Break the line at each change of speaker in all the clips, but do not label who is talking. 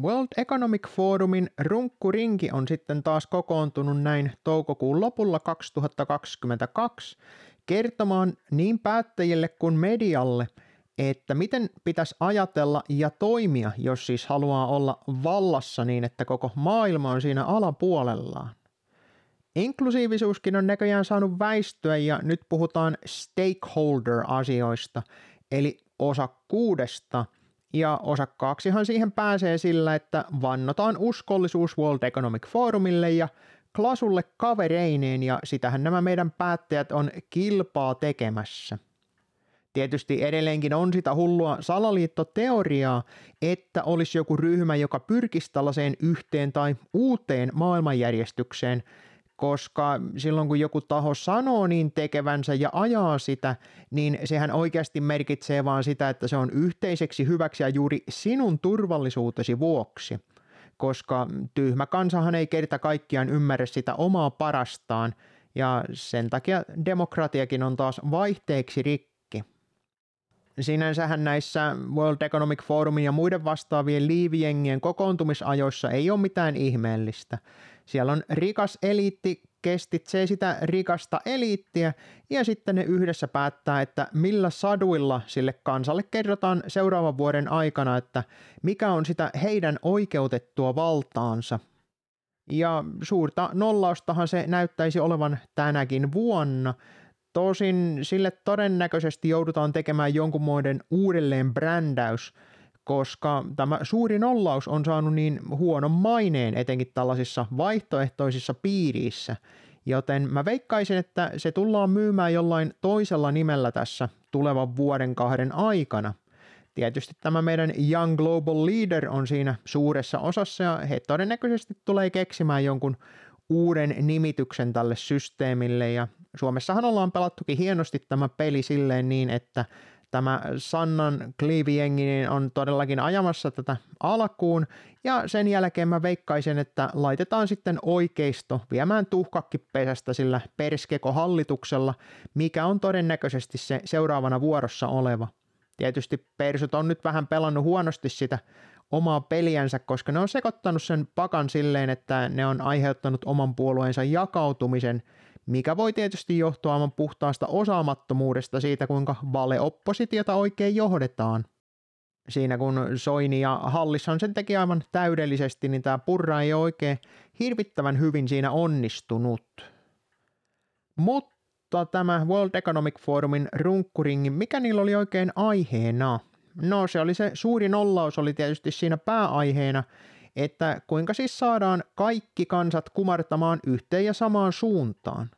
World Economic Forumin runkkurinki on sitten taas kokoontunut näin toukokuun lopulla 2022 kertomaan niin päättäjille kuin medialle, että miten pitäisi ajatella ja toimia, jos siis haluaa olla vallassa niin, että koko maailma on siinä alapuolellaan. Inklusiivisuuskin on näköjään saanut väistyä ja nyt puhutaan stakeholder-asioista, eli osakkuudesta – ja osakkaaksihan siihen pääsee sillä, että vannotaan uskollisuus World Economic Forumille ja Klasulle kavereineen ja sitähän nämä meidän päättäjät on kilpaa tekemässä. Tietysti edelleenkin on sitä hullua salaliittoteoriaa, että olisi joku ryhmä, joka pyrkisi tällaiseen yhteen tai uuteen maailmanjärjestykseen, koska silloin kun joku taho sanoo niin tekevänsä ja ajaa sitä, niin sehän oikeasti merkitsee vaan sitä, että se on yhteiseksi hyväksi ja juuri sinun turvallisuutesi vuoksi. Koska tyhmä kansahan ei kerta kaikkiaan ymmärrä sitä omaa parastaan, ja sen takia demokratiakin on taas vaihteeksi rikki. Sinänsähän näissä World Economic Forumin ja muiden vastaavien liivijengien kokoontumisajoissa ei ole mitään ihmeellistä – siellä on rikas eliitti kestitsee sitä rikasta eliittiä ja sitten ne yhdessä päättää, että millä saduilla sille kansalle kerrotaan seuraavan vuoden aikana, että mikä on sitä heidän oikeutettua valtaansa. Ja suurta nollaustahan se näyttäisi olevan tänäkin vuonna. Tosin sille todennäköisesti joudutaan tekemään jonkunmoinen uudelleen brändäys – koska tämä suuri nollaus on saanut niin huonon maineen etenkin tällaisissa vaihtoehtoisissa piirissä, joten mä veikkaisin, että se tullaan myymään jollain toisella nimellä tässä tulevan vuoden kahden aikana. Tietysti tämä meidän Young Global Leader on siinä suuressa osassa ja he todennäköisesti tulee keksimään jonkun uuden nimityksen tälle systeemille ja Suomessahan ollaan pelattukin hienosti tämä peli silleen niin, että tämä Sannan kliivijengi niin on todellakin ajamassa tätä alkuun, ja sen jälkeen mä veikkaisin, että laitetaan sitten oikeisto viemään tuhkakki pesästä sillä perskeko hallituksella, mikä on todennäköisesti se seuraavana vuorossa oleva. Tietysti persut on nyt vähän pelannut huonosti sitä omaa peliänsä, koska ne on sekoittanut sen pakan silleen, että ne on aiheuttanut oman puolueensa jakautumisen – mikä voi tietysti johtua aivan puhtaasta osaamattomuudesta siitä, kuinka valeoppositiota oikein johdetaan. Siinä kun Soini ja Hallishan sen teki aivan täydellisesti, niin tämä Purra ei oikein hirvittävän hyvin siinä onnistunut. Mutta tämä World Economic Forumin runkkuringin, mikä niillä oli oikein aiheena? No se oli se suuri nollaus oli tietysti siinä pääaiheena, että kuinka siis saadaan kaikki kansat kumartamaan yhteen ja samaan suuntaan.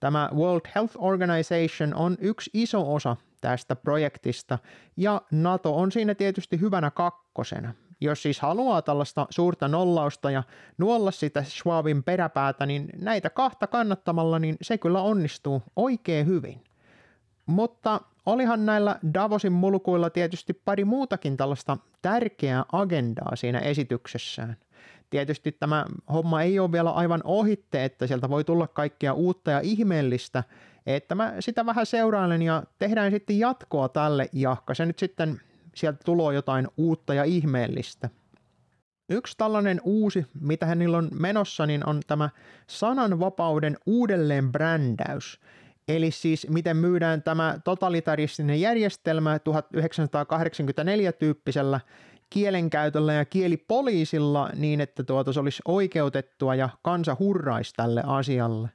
Tämä World Health Organization on yksi iso osa tästä projektista ja NATO on siinä tietysti hyvänä kakkosena. Jos siis haluaa tällaista suurta nollausta ja nuolla sitä Schwabin peräpäätä, niin näitä kahta kannattamalla, niin se kyllä onnistuu oikein hyvin. Mutta olihan näillä Davosin mulkuilla tietysti pari muutakin tällaista tärkeää agendaa siinä esityksessään. Tietysti tämä homma ei ole vielä aivan ohitte, että sieltä voi tulla kaikkea uutta ja ihmeellistä, että mä sitä vähän seurailen ja tehdään sitten jatkoa tälle jahka se nyt sitten sieltä tulee jotain uutta ja ihmeellistä. Yksi tällainen uusi, mitä hänellä on menossa, niin on tämä sananvapauden uudelleen brändäys. Eli siis miten myydään tämä totalitaristinen järjestelmä 1984 tyyppisellä kielenkäytöllä ja kielipoliisilla niin, että tuota se olisi oikeutettua ja kansa hurraisi tälle asialle.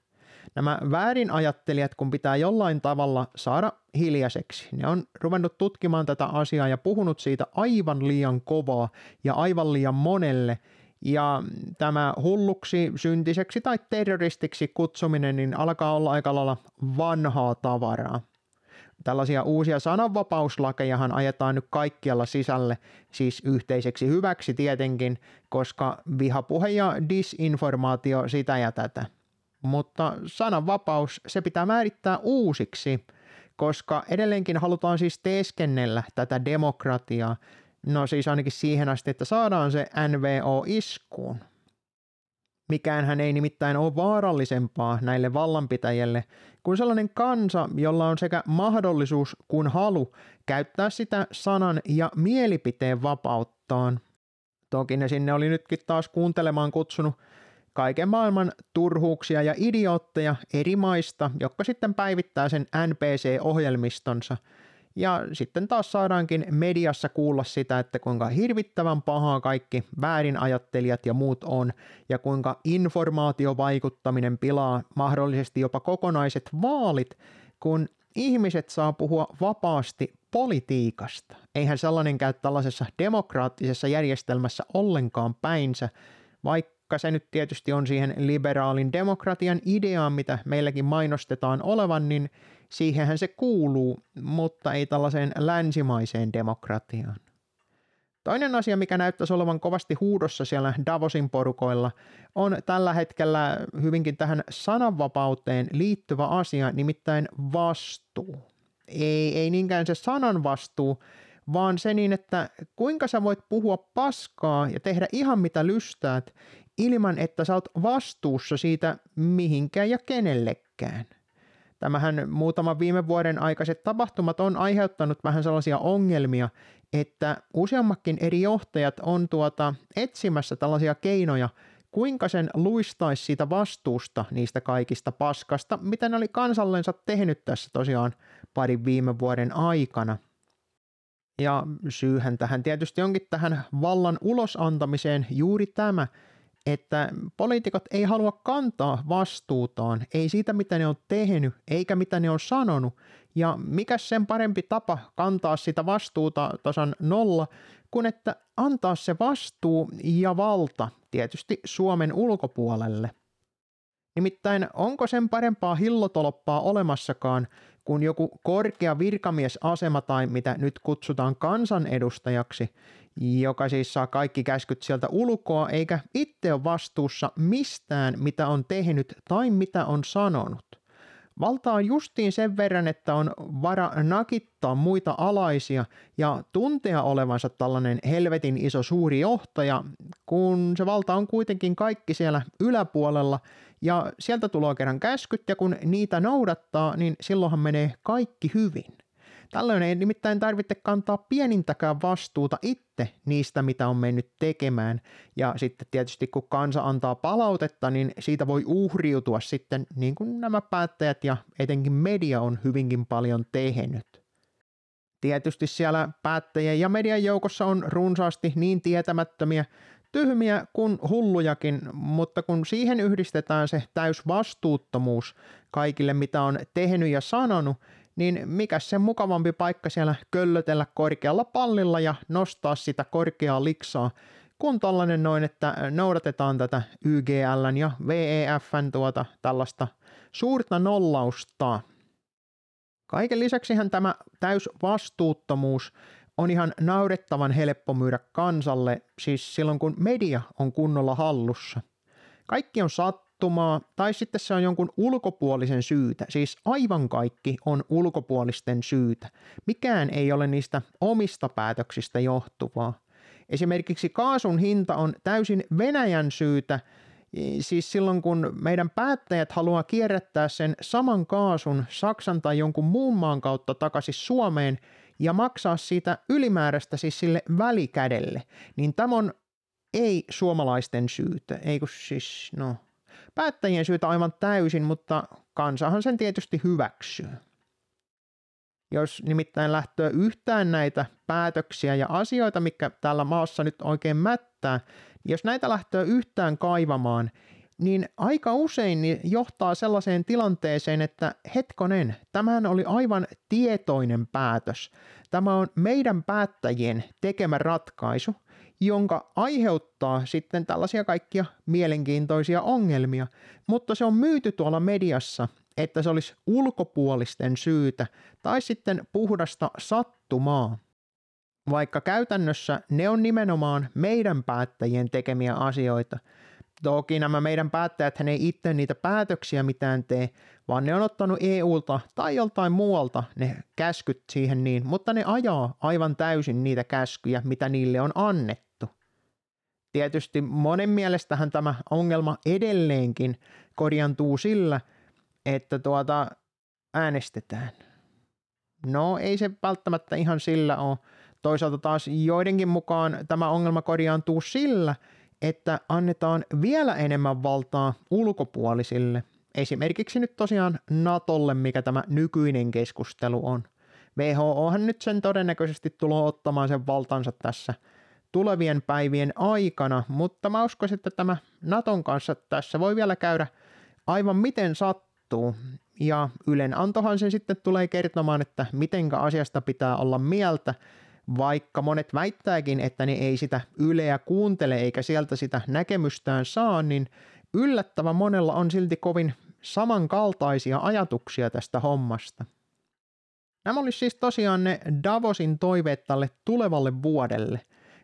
Nämä väärinajattelijat, kun pitää jollain tavalla saada hiljaiseksi, ne on ruvennut tutkimaan tätä asiaa ja puhunut siitä aivan liian kovaa ja aivan liian monelle, ja tämä hulluksi, syntiseksi tai terroristiksi kutsuminen niin alkaa olla aika lailla vanhaa tavaraa. Tällaisia uusia sananvapauslakejahan ajetaan nyt kaikkialla sisälle, siis yhteiseksi hyväksi tietenkin, koska vihapuhe ja disinformaatio sitä ja tätä. Mutta sananvapaus, se pitää määrittää uusiksi, koska edelleenkin halutaan siis teeskennellä tätä demokratiaa, no siis ainakin siihen asti, että saadaan se NVO iskuun. Mikään hän ei nimittäin ole vaarallisempaa näille vallanpitäjille kuin sellainen kansa, jolla on sekä mahdollisuus kuin halu käyttää sitä sanan ja mielipiteen vapauttaan. Toki ne sinne oli nytkin taas kuuntelemaan kutsunut kaiken maailman turhuuksia ja idiootteja eri maista, jotka sitten päivittää sen NPC-ohjelmistonsa. Ja sitten taas saadaankin mediassa kuulla sitä, että kuinka hirvittävän pahaa kaikki väärinajattelijat ja muut on, ja kuinka informaatiovaikuttaminen pilaa mahdollisesti jopa kokonaiset vaalit, kun ihmiset saa puhua vapaasti politiikasta. Eihän sellainen käy tällaisessa demokraattisessa järjestelmässä ollenkaan päinsä, vaikka se nyt tietysti on siihen liberaalin demokratian ideaan, mitä meilläkin mainostetaan olevan, niin siihenhän se kuuluu, mutta ei tällaiseen länsimaiseen demokratiaan. Toinen asia, mikä näyttäisi olevan kovasti huudossa siellä Davosin porukoilla, on tällä hetkellä hyvinkin tähän sananvapauteen liittyvä asia, nimittäin vastuu. Ei, ei niinkään se sanan vastuu, vaan se niin, että kuinka sä voit puhua paskaa ja tehdä ihan mitä lystäät ilman, että sä oot vastuussa siitä mihinkään ja kenellekään. Tämähän muutaman viime vuoden aikaiset tapahtumat on aiheuttanut vähän sellaisia ongelmia, että useammakin eri johtajat on tuota etsimässä tällaisia keinoja, kuinka sen luistaisi siitä vastuusta niistä kaikista paskasta, mitä ne oli kansallensa tehnyt tässä tosiaan parin viime vuoden aikana. Ja syyhän tähän tietysti onkin tähän vallan ulosantamiseen juuri tämä, että poliitikot ei halua kantaa vastuutaan, ei siitä mitä ne on tehnyt, eikä mitä ne on sanonut. Ja mikä sen parempi tapa kantaa sitä vastuuta tasan nolla, kuin että antaa se vastuu ja valta tietysti Suomen ulkopuolelle. Nimittäin onko sen parempaa hillotoloppaa olemassakaan kuin joku korkea virkamiesasema tai mitä nyt kutsutaan kansanedustajaksi, joka siis saa kaikki käskyt sieltä ulkoa eikä itse ole vastuussa mistään, mitä on tehnyt tai mitä on sanonut. Valta on justiin sen verran, että on vara nakittaa muita alaisia ja tuntea olevansa tällainen helvetin iso suuri johtaja, kun se valta on kuitenkin kaikki siellä yläpuolella ja sieltä tulee kerran käskyt ja kun niitä noudattaa, niin silloinhan menee kaikki hyvin. Tällöin ei nimittäin tarvitse kantaa pienintäkään vastuuta itse niistä, mitä on mennyt tekemään. Ja sitten tietysti kun kansa antaa palautetta, niin siitä voi uhriutua sitten niin kuin nämä päättäjät ja etenkin media on hyvinkin paljon tehnyt. Tietysti siellä päättäjien ja median joukossa on runsaasti niin tietämättömiä, tyhmiä kuin hullujakin, mutta kun siihen yhdistetään se täys vastuuttomuus kaikille, mitä on tehnyt ja sanonut, niin mikä se mukavampi paikka siellä köllötellä korkealla pallilla ja nostaa sitä korkeaa liksaa, kun tällainen noin, että noudatetaan tätä YGLn ja VEFn tuota tällaista suurta nollausta. Kaiken lisäksihän tämä täys vastuuttomuus on ihan naurettavan helppo myydä kansalle, siis silloin kun media on kunnolla hallussa. Kaikki on sat sattumaa tai sitten se on jonkun ulkopuolisen syytä. Siis aivan kaikki on ulkopuolisten syytä. Mikään ei ole niistä omista päätöksistä johtuvaa. Esimerkiksi kaasun hinta on täysin Venäjän syytä, siis silloin kun meidän päättäjät haluaa kierrättää sen saman kaasun Saksan tai jonkun muun maan kautta takaisin Suomeen ja maksaa siitä ylimääräistä siis sille välikädelle, niin tämä on ei suomalaisten syytä, ei kun siis, no päättäjien syytä aivan täysin, mutta kansahan sen tietysti hyväksyy. Jos nimittäin lähtöä yhtään näitä päätöksiä ja asioita, mikä tällä maassa nyt oikein mättää, niin jos näitä lähtöä yhtään kaivamaan, niin aika usein johtaa sellaiseen tilanteeseen, että hetkonen, tämähän oli aivan tietoinen päätös. Tämä on meidän päättäjien tekemä ratkaisu – jonka aiheuttaa sitten tällaisia kaikkia mielenkiintoisia ongelmia, mutta se on myyty tuolla mediassa, että se olisi ulkopuolisten syytä tai sitten puhdasta sattumaa. Vaikka käytännössä ne on nimenomaan meidän päättäjien tekemiä asioita, Toki nämä meidän päättäjät ei itse niitä päätöksiä mitään tee, vaan ne on ottanut EUlta tai joltain muualta ne käskyt siihen niin, mutta ne ajaa aivan täysin niitä käskyjä, mitä niille on annettu. Tietysti monen mielestähän tämä ongelma edelleenkin korjantuu sillä, että tuota äänestetään. No ei se välttämättä ihan sillä ole. Toisaalta taas joidenkin mukaan tämä ongelma korjaantuu sillä, että annetaan vielä enemmän valtaa ulkopuolisille. Esimerkiksi nyt tosiaan Natolle, mikä tämä nykyinen keskustelu on. WHOhan nyt sen todennäköisesti tulee ottamaan sen valtansa tässä tulevien päivien aikana, mutta mä uskoisin, että tämä Naton kanssa tässä voi vielä käydä aivan miten sattuu. Ja Ylen antohan sen sitten tulee kertomaan, että mitenkä asiasta pitää olla mieltä, vaikka monet väittääkin, että ne ei sitä Yleä kuuntele eikä sieltä sitä näkemystään saa, niin yllättävän monella on silti kovin samankaltaisia ajatuksia tästä hommasta. Nämä olisi siis tosiaan ne Davosin toiveet tälle tulevalle vuodelle.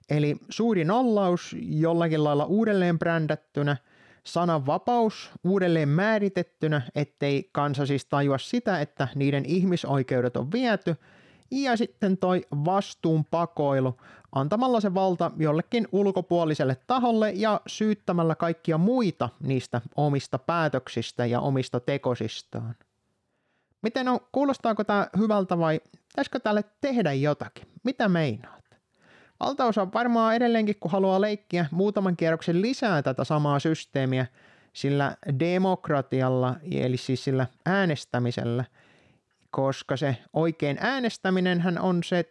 Eli suuri nollaus jollakin lailla uudelleen brändättynä, sananvapaus uudelleen määritettynä, ettei kansa siis tajua sitä, että niiden ihmisoikeudet on viety – ja sitten toi vastuun pakoilu antamalla se valta jollekin ulkopuoliselle taholle ja syyttämällä kaikkia muita niistä omista päätöksistä ja omista tekosistaan. Miten on, kuulostaako tämä hyvältä vai pitäisikö tälle tehdä jotakin? Mitä meinaat? Valtaosa varmaan edelleenkin, kun haluaa leikkiä muutaman kierroksen lisää tätä samaa systeemiä, sillä demokratialla, eli siis sillä äänestämisellä – koska se oikein äänestäminen on se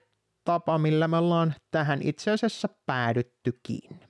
tapa, millä me ollaan tähän itse asiassa päädyttykin.